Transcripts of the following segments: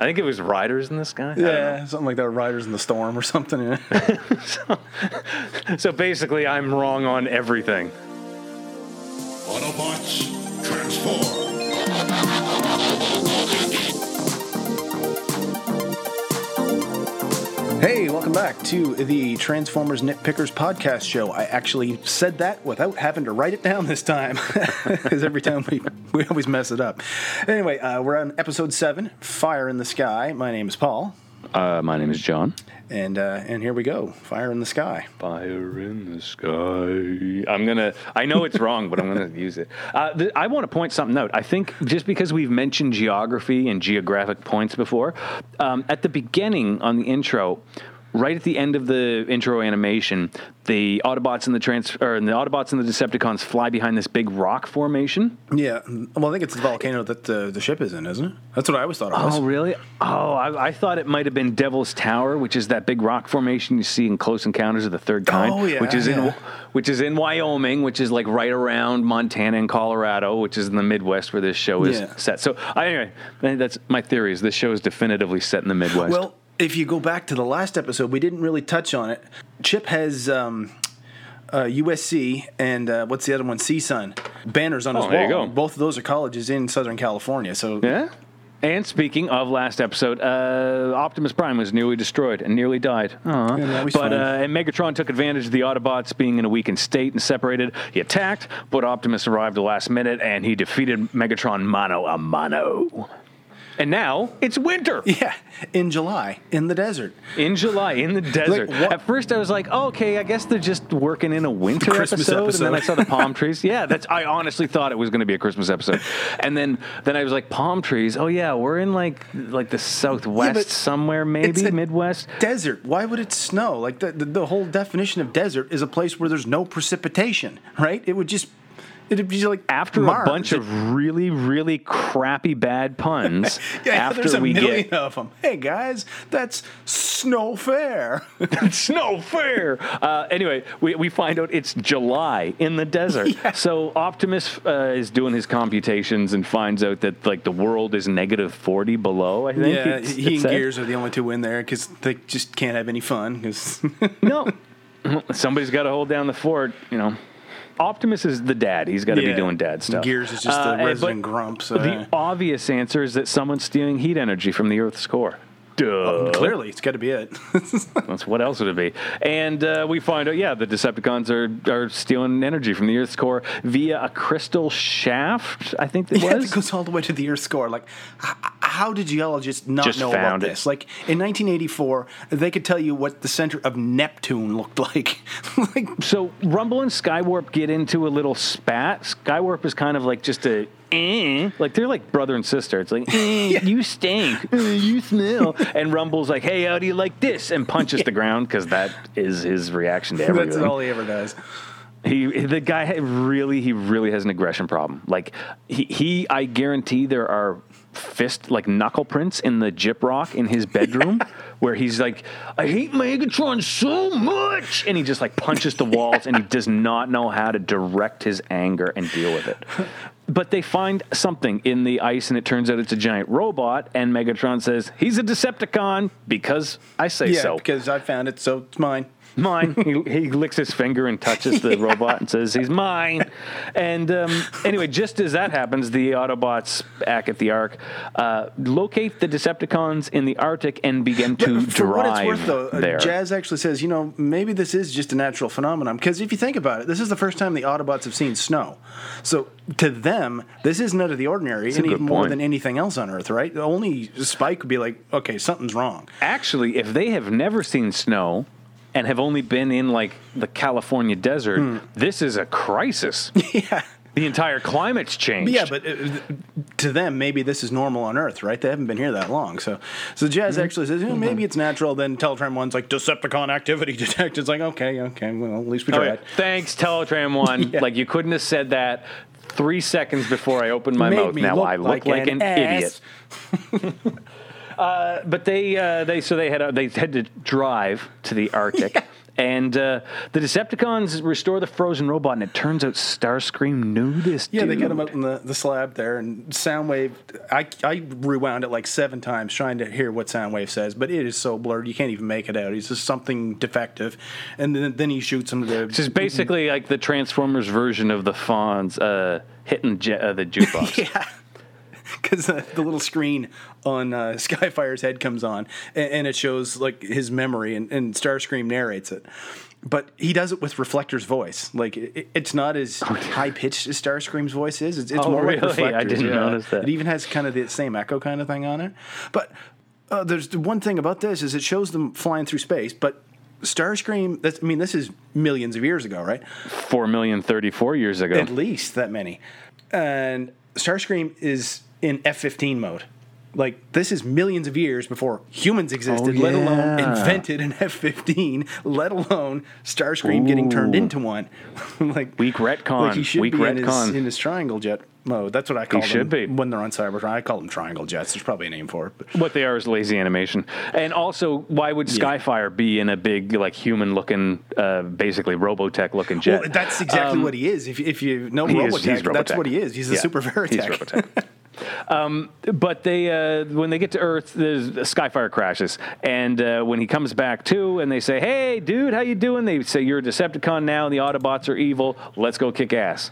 I think it was Riders in the Sky. Yeah, something like that. Riders in the Storm or something. yeah. know. So basically, I'm wrong on everything. Autobots, transform. Welcome back to the Transformers Nitpickers podcast show. I actually said that without having to write it down this time, because every time we, we always mess it up. Anyway, uh, we're on episode seven, Fire in the Sky. My name is Paul, Uh, my name is John. and uh, and here we go, Fire in the Sky. Fire in the sky. I'm gonna. I know it's wrong, but I'm gonna use it. Uh, th- I want to point something out. I think just because we've mentioned geography and geographic points before, um, at the beginning on the intro, right at the end of the intro animation, the Autobots and the trans or the Autobots and the Decepticons fly behind this big rock formation. Yeah, well, I think it's the volcano that the, the ship is in, isn't it? That's what I always thought it was. Oh, really? Oh, I, I thought it might have been Devil's Tower, which is that big rock formation you see in Close Encounters of the Third oh, Kind, Oh, yeah, which is yeah. in which is in Wyoming, which is like right around Montana and Colorado, which is in the Midwest where this show is Yeah. set. So, anyway, that's my theory. Is this show is definitively set in the Midwest? Well, if you go back to the last episode, we didn't really touch on it. Chip has um, uh, USC and uh, what's the other one? CSUN banners on his Oh, wall. there you go. Both of those are colleges in Southern California. So yeah. And speaking of last episode, uh, Optimus Prime was nearly destroyed and nearly died. Aw. Yeah, but uh, and Megatron took advantage of the Autobots being in a weakened state and separated. He attacked, but Optimus arrived the last minute and he defeated Megatron mano a mano. And now it's winter yeah, in July in the desert. in July in the desert. what- At first, I was like, oh, "Okay, I guess they're just working in a winter Christmas episode." And then I saw the palm trees. Yeah, that's. I honestly thought it was going to be a Christmas episode, and then then I was like, "Palm trees? Oh yeah, we're in like like the southwest but somewhere, maybe Midwest." Desert. Why would it snow? Like the, the the whole definition of desert is a place where there's no precipitation, right? It would just it'd be like After a bunch of really really crappy bad puns, yeah, after there's a we million get of them. Hey guys, that's snow fair. snow fair. Uh, anyway, we, we find out it's July in the desert. Yeah. So Optimus uh, is doing his computations and finds out that like the world is negative forty below. I think. Yeah, it's- he it and said. Gears are the only two in there because they just can't have any fun. Because No, somebody's got to hold down the fort. You know. Optimus is the dad. He's got to be doing dad stuff. Gears is just Uh, the resident grump. So The obvious answer is that someone's stealing heat energy from the Earth's core. Duh. clearly, it's got to be it. That's what else would it be? And uh, we find out, yeah, the Decepticons are, are stealing energy from the Earth's core via a crystal shaft. I think it yeah, was. it goes all the way to the Earth's core. Like, h- how did geologists not Just know about it. this? Like in 1984, they could tell you what the center of Neptune looked like. like, so Rumble and Skywarp get into a little spat. Skywarp is kind of like just a. Eh, like they're like brother and sister. It's like eh, you stink, eh, you smell, and Rumble's like, "Hey, how do you like this?" and punches the ground because that is his reaction to everything. that's all he ever does. He the guy really he really has an aggression problem. Like he, he I guarantee there are fist like knuckle prints in the Gyprock in his bedroom where he's like, I hate Megatron so much and he just like punches the walls and he does not know how to direct his anger and deal with it. But they find something in the ice and it turns out it's a giant robot and Megatron says, He's a Decepticon because I say Yeah, so. because I found it, so it's mine. Mine. he, he licks his finger and touches the robot and says, "He's mine." And um, anyway, just as that happens, the Autobots back at the Ark uh, locate the Decepticons in the Arctic and begin to For drive what it's worth, though, uh, there. Jazz actually says, you know, maybe this is just a natural phenomenon. Because if you think about it, this is the first time the Autobots have seen snow. So to them, this isn't out of the ordinary any more than anything else on Earth, right? The only Spike would be like, okay, something's wrong. Actually, if they have never seen snow and have only been in like the California desert, this is a crisis. yeah. The entire climate's changed. Yeah, but uh, to them, maybe this is normal on Earth, right? They haven't been here that long. So, so Jazz Mm-hmm. actually says, "Eh, maybe it's natural. Then Teletran one's like Decepticon activity detected. It's like, okay, okay, well, at least we Oh, tried. yeah. Thanks, Teletran One. Yeah. Like you couldn't have said that three seconds before I opened my Made mouth. Now I look like, an, ass. idiot. Uh, but they uh, they so they had uh, they had to drive to the Arctic. And uh, the Decepticons restore the frozen robot, and it turns out Starscream knew this. Yeah, dude. they get him out in the, the slab there, and Soundwave. I, I rewound it like seven times trying to hear what Soundwave says, but it is so blurred you can't even make it out. He's just something defective, and then, then he shoots him to. It's just basically like the Transformers version of the Fonz uh, hitting je- uh, the jukebox. yeah, because uh, the little screen on uh, Skyfire's head comes on, and, and it shows like his memory, and, and Starscream narrates it. But he does it with Reflector's voice. Like it, it's not as high pitched as Starscream's voice is. It's, it's Oh, more like really? I didn't yeah. notice that. It even has kind of the same echo kind of thing on it. But uh, there's the one thing about this is it shows them flying through space, but. Starscream, that's, I mean, this is millions of years ago, right? Four million thirty-four years ago. At least that many. And Starscream is in F 15 mode. Like, this is millions of years before humans existed, Oh, let alone invented an F 15, let alone Starscream getting turned into one. like, Weak retcon. like he should Weak be in his, in his triangle jet mode. That's what I call them should be. when they're on Cybertron. I call them triangle jets. There's probably a name for it. But What they are is lazy animation. And also, why would Yeah. Skyfire be in a big, like, human looking, uh, basically Robotech looking jet? well, that's exactly what he is. If, if you know Um, he is- Robotech, that's what he is. He's a Yeah, super He's Veritech. Robotech. um, but they, uh, when they get to Earth, there's Skyfire crashes, and uh, when he comes back too, and they say, "Hey, dude, how you doing?" They say, "You're a Decepticon now, and the Autobots are evil. Let's go kick ass."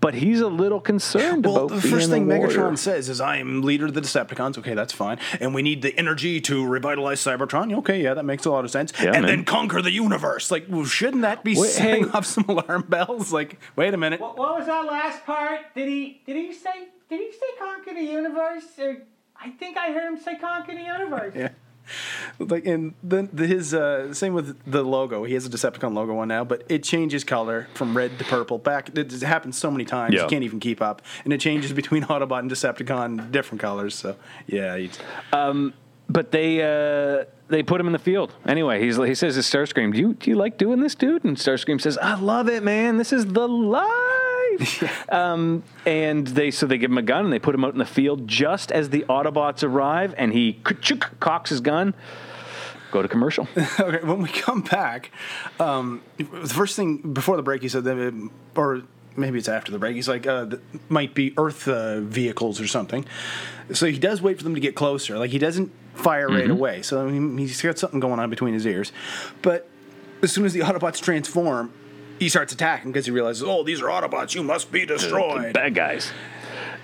But he's a little concerned Well, about the first being thing a warrior. Megatron says is, "I am leader of the Decepticons." Okay, that's fine. And we need the energy to revitalize Cybertron. Okay, yeah, that makes a lot of sense. Yeah, and man. then conquer the universe. Like, well, shouldn't that be Wait, setting hey. off some alarm bells? Like, wait a minute. What, what was that last part? Did he did he say did he say conquer the universe? Or I think I heard him say conquer the universe. Yeah. Like, and then the, his uh, same with the logo. He has a Decepticon logo on now, but it changes color from red to purple. Back, it it happens so many times Yeah. you can't even keep up, and it changes between Autobot and Decepticon, different colors. So, yeah, you- but they uh, they put him in the field anyway. He's he says to Starscream, "Do you do you like doing this, dude?" And Starscream says, "I love it, man. This is the life." um, and they so they give him a gun and they put him out in the field just as the Autobots arrive, and he cocks his gun. Go to commercial. okay, when we come back, um, the first thing before the break, he said that, it, or maybe it's after the break. He's like, uh, might be Earth uh, vehicles or something. So he does wait for them to get closer. Like he doesn't fire right away. So I mean, he's got something going on between his ears. But as soon as the Autobots transform, he starts attacking because he realizes, oh, these are Autobots. You must be destroyed. Bad guys.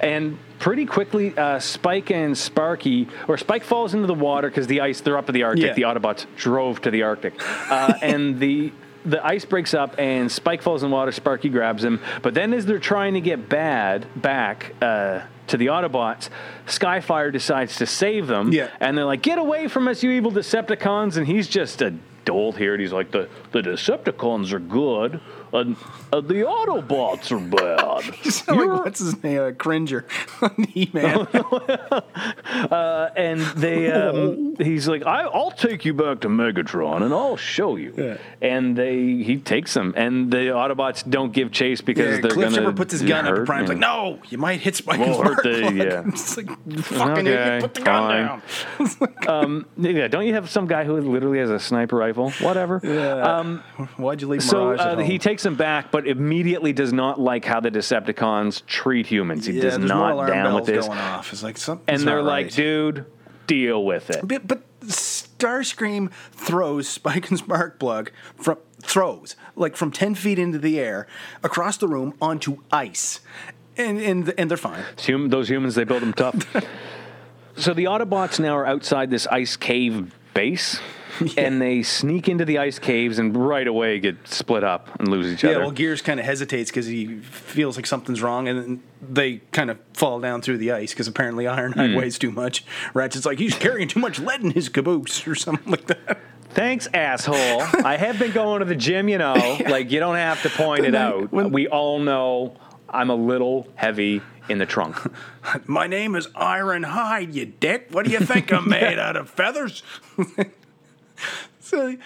And pretty quickly, uh, Spike and Sparky, or Spike falls into the water because the ice, they're up in the Arctic. Yeah. The Autobots drove to the Arctic. Uh, and the the ice breaks up and Spike falls in water. Sparky grabs him. But then as they're trying to get bad back uh, to the Autobots, Skyfire decides to save them. Yeah. And they're like, get away from us, you evil Decepticons. And he's just a dolt here. And he's like, the, the Decepticons are good. And uh, the Autobots are bad. like, You're- what's his name? Uh, Cringer on He-Man. and they um, he's like I, i'll take you back to megatron and i'll show you Yeah. and they he takes them and the autobots don't give chase because Yeah, they're Cliff gonna Shepard puts his gun up, hurt, and Prime's yeah. like, "No, you might hit Spike Won't hurt the- yeah. it's like fucking Okay, idiot, put the gun fine. down. yeah don't you have some guy who literally has a sniper rifle whatever Um, Why'd you leave so Mirage at uh, he home? Takes them back, but immediately does not like how the Decepticons treat humans. He yeah, does not alarm down with this, going off. It's like something. and they're like, "Dude, deal with it." But, but Starscream throws Spike and Sparkplug from throws like from ten feet into the air across the room onto ice, and and and they're fine. Hum- those humans, they build them tough. so the Autobots now are outside this ice cave base, and they sneak into the ice caves and right away get split up and lose each Yeah, other. Yeah, well, Gears kind of hesitates because he feels like something's wrong, and they kind of fall down through the ice because apparently Ironhide Hmm. weighs too much. Ratchet's like he's carrying too much lead in his caboose or something like that. Thanks, asshole. I have been going to the gym, you know. Like, you don't have to point it out. when- we all know I'm a little heavy in the trunk. My name is Iron Ironhide, you dick. What do you think I'm made out of feathers? so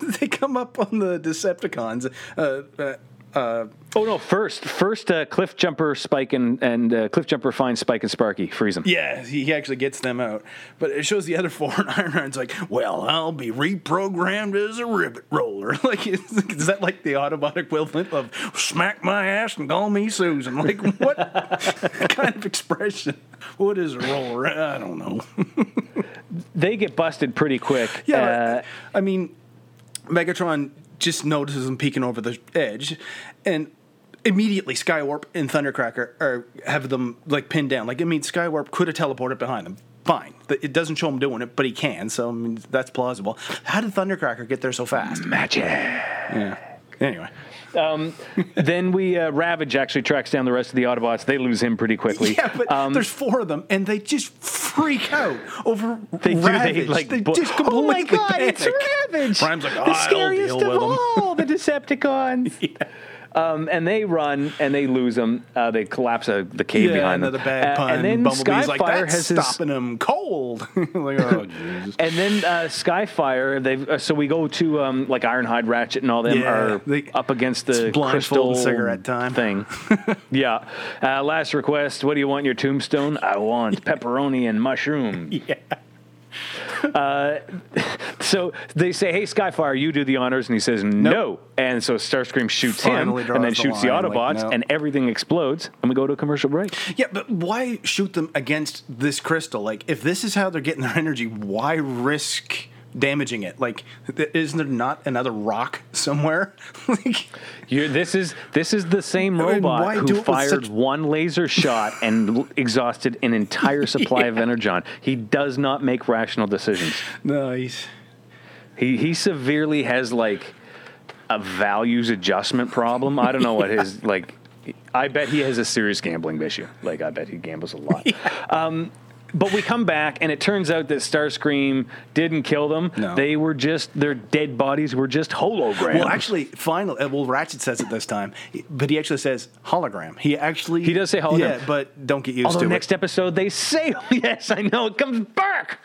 they come up on the Decepticons. Uh, uh, Uh, Oh no! First, first uh, Cliffjumper Spike and and uh, Cliffjumper finds Spike and Sparky, freeze them. yeah, he actually gets them out. But it shows the other four, and Ironhide's like, well, I'll be reprogrammed as a ribbit roller. Like, is, is that like the Autobot equivalent of smack my ass and call me Susan? Like, what kind of expression? What is a roller? I don't know. They get busted pretty quick. Yeah, Uh, I mean, Megatron just notices him peeking over the edge, and immediately Skywarp and Thundercracker are have them like pinned down. Like I mean, Skywarp could have teleported behind them. Fine, it doesn't show him doing it, but he can. So I mean, that's plausible. How did Thundercracker get there so fast? magic. Yeah. Anyway, then we uh, Ravage actually tracks down the rest of the Autobots. They lose him pretty quickly. yeah, but Um, there's four of them, and they just freak out over They do, they, Ravage. like, they bo- just oh my completely god, it's panic. Ravage! Prime's like, oh, the "I'll scariest deal of with 'em." all, the Decepticons. Um, and they run and they lose them. Uh, they collapse uh, the cave Yeah, behind another them. bad Uh, pun. and then Bumblebee's like, Skyfire that's has his stopping him cold. like, oh, Jesus. And then uh, Skyfire, they've uh, so we go to um, like Ironhide, Ratchet, and all them Yeah, are they- up against the crystal cigarette time. thing. yeah. Uh, last request: What do you want in your tombstone? I want pepperoni and mushroom. Yeah. So they say, "Hey, Skyfire, you do the honors," and he says, "No." And so Starscream shoots Finally him, and then the shoots the line, like, Autobots, no. and everything explodes. And we go to a commercial break. Yeah, but why shoot them against this crystal? Like, if this is how they're getting their energy, why risk damaging it? Like, isn't there not another rock somewhere? like, You're, this is this is the same I mean, robot who fired such- one laser shot and l- exhausted an entire supply of energon. He does not make rational decisions. nice. He he severely has like a values adjustment problem. I don't know what his like. I bet he has a serious gambling issue. Like I bet he gambles a lot. Um, but we come back, and it turns out that Starscream didn't kill them. No. They were just their dead bodies were just holograms. Well, actually, finally, uh, well, Ratchet says it this time, but he actually says hologram. He actually He does say hologram. Yeah, but don't get used Although to next it. Next episode they say, yes, I know it comes back.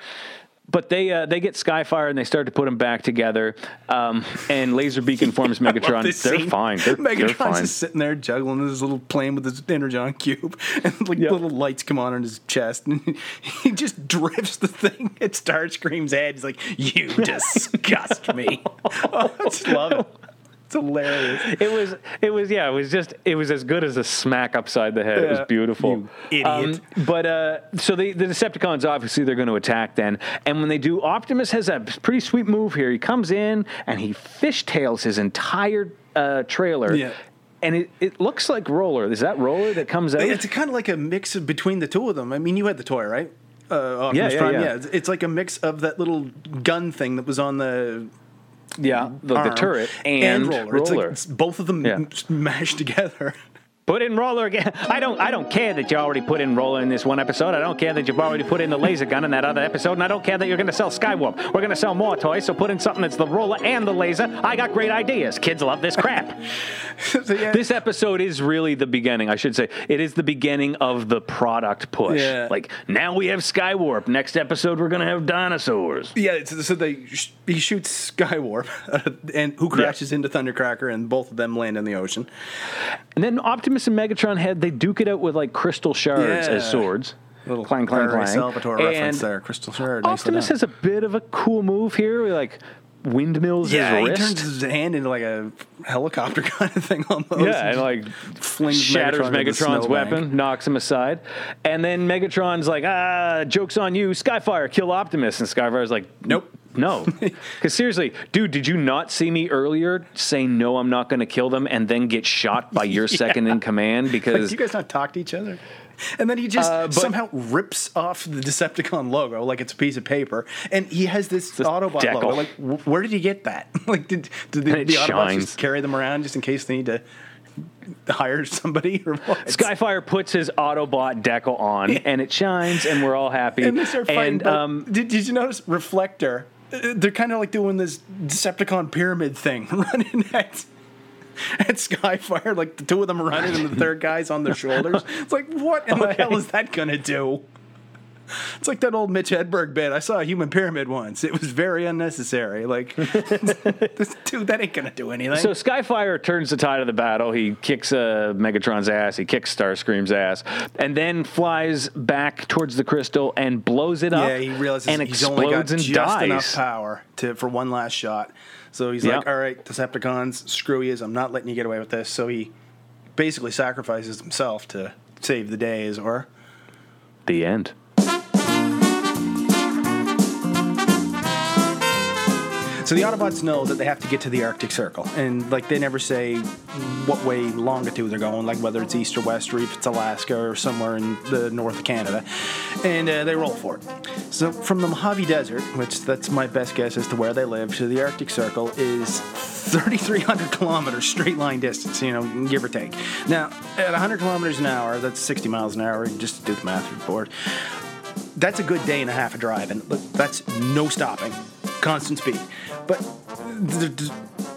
But they uh, they get Skyfire and they start to put them back together. Um, and Laser informs forms Megatron they're scene. fine. They're, they're Megatron's fine. just sitting there juggling his little plane with his energon cube, and like Yep. little lights come on in his chest, and he just drifts the thing at Starscream's head. He's like, "You disgust me." oh, I just love it. It's hilarious. It was it was yeah it was just it was as good as a smack upside the head. It was beautiful. you idiot. Um, but uh, so the the Decepticons obviously they're going to attack then, and when they do, Optimus has a pretty sweet move here. He comes in and he fishtails his entire uh, trailer. Yeah. And it, it looks like Roller. Is that Roller that comes out? It's kind of like a mix of between the two of them. I mean, you had the toy, right? Uh, Optimus yeah, Prime. yeah. It's, it's like a mix of that little gun thing that was on the Yeah, the, the turret and, roller. It's like both of them Yeah. mashed together. Put in roller again. I don't. I don't care that you already put in roller in this one episode. I don't care that you've already put in the laser gun in that other episode, and I don't care that you're going to sell Skywarp. We're going to sell more toys, so put in something that's the roller and the laser. I got great ideas. Kids love this crap. Yeah. this episode is really the beginning. I should say it is the beginning of the product push. Yeah. Like now we have Skywarp. Next episode we're going to have dinosaurs. Yeah, so, so they sh- he shoots Skywarp, and who crashes into Thundercracker, and both of them land in the ocean. And then Optimus and Megatron had they duke it out with like crystal shards Yeah. as swords. Little clang, clang, clang. Salvatore And reference there, Crystal Shard. Optimus has a bit of a cool move here, where, like windmills yeah, he turns his hand into like a helicopter kind of thing almost. yeah, and like flings shatters Megatron Megatron's weapon, knocks him aside, and then Megatron's like, "Ah, jokes on you, Skyfire, kill Optimus." And Skyfire's like, Nope. No." Because seriously, dude, did you not see me earlier say no, I'm not going to kill them, and then get shot by your second in command? Like, Because do you guys not talk to each other? And then he just Uh, somehow rips off the Decepticon logo like it's a piece of paper, and he has this Autobot decal. logo. Like, wh- where did he get that? like, did, did the, the Autobots shines. just carry them around just in case they need to hire somebody or what? Skyfire puts his Autobot decal on, and it shines, and we're all happy. and they start fighting. And, um, did, did you notice Reflector? They're kind of like doing this Decepticon pyramid thing, running at at Skyfire. Like the two of them are running, and the third guy's on their shoulders. It's like, what in the hell is that gonna do? It's like that old Mitch Hedberg bit. I saw a human pyramid once. It was very unnecessary. Like, dude, that ain't gonna do anything. So Skyfire turns the tide of the battle. He kicks uh, Megatron's ass. He kicks Starscream's ass, and then flies back towards the crystal and blows it up. yeah, he realizes and he's only got explodes and just enough dies. power to for one last shot. So he's Yep. like, "All right, Decepticons, screw yous. I'm not letting you get away with this." So he basically sacrifices himself to save the day, as were. The end. So the Autobots know that they have to get to the Arctic Circle, and like they never say what way longitude they're going, like whether it's east or west, or if it's Alaska or somewhere in the north of Canada, and uh, they roll for it. So from the Mojave Desert, which that's my best guess as to where they live, to the Arctic Circle is 3,300 kilometers straight line distance, you know, give or take. Now at 100 kilometers an hour, that's 60 miles an hour. Just to do the math you're that's a good day and a half of driving. That's no stopping, constant speed. But th- th-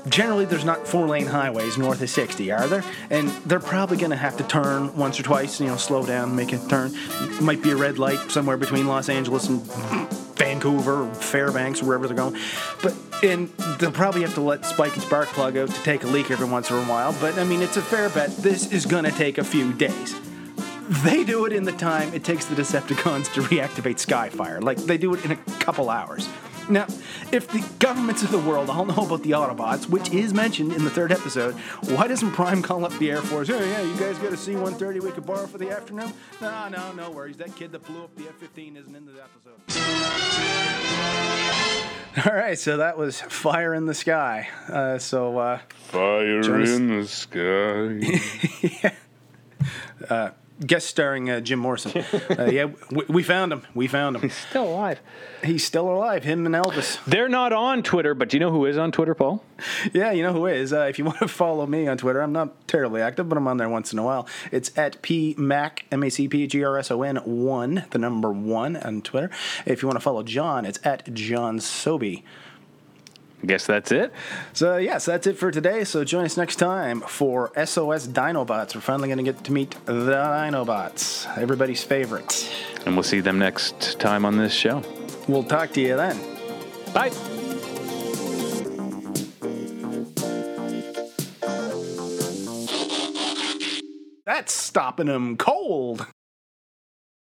generally, there's not four lane highways north of 60, are there? And they're probably going to have to turn once or twice, you know, slow down, make a turn. Might be a red light somewhere between Los Angeles and Vancouver Fairbanks, wherever they're going. But and they'll probably have to let Spike and Sparkplug out to take a leak every once in a while. But I mean, it's a fair bet. This is going to take a few days. They do it in the time it takes the Decepticons to reactivate Skyfire. Like, they do it in a couple hours. Now, if the governments of the world all know about the Autobots, which is mentioned in the third episode, why doesn't Prime call up the Air Force? Hey, yeah, you guys got a C 130 we could borrow for the afternoon? No, no, no worries. That kid that blew up the F 15 isn't in the episode. All right, so that was Fire in the Sky. Uh, so, uh, Fire Jonas- in the sky. guest starring uh, Jim Morrison. Uh, yeah, we, we found him. We found him. He's still alive. He's still alive, him and Elvis. They're not on Twitter, but do you know who is on Twitter, Paul? Yeah, you know who is. Uh, if you want to follow me on Twitter, I'm not terribly active, but I'm on there once in a while. It's at PMAC, M A C P G R S O N 1, the number 1 on Twitter. If you want to follow John, it's at John Soby. Guess that's it. So, yes, that's it for today. So, join us next time for SOS Dinobots. We're finally going to get to meet the Dinobots, everybody's favorite. And we'll see them next time on this show. We'll talk to you then. Bye. That's stopping them cold.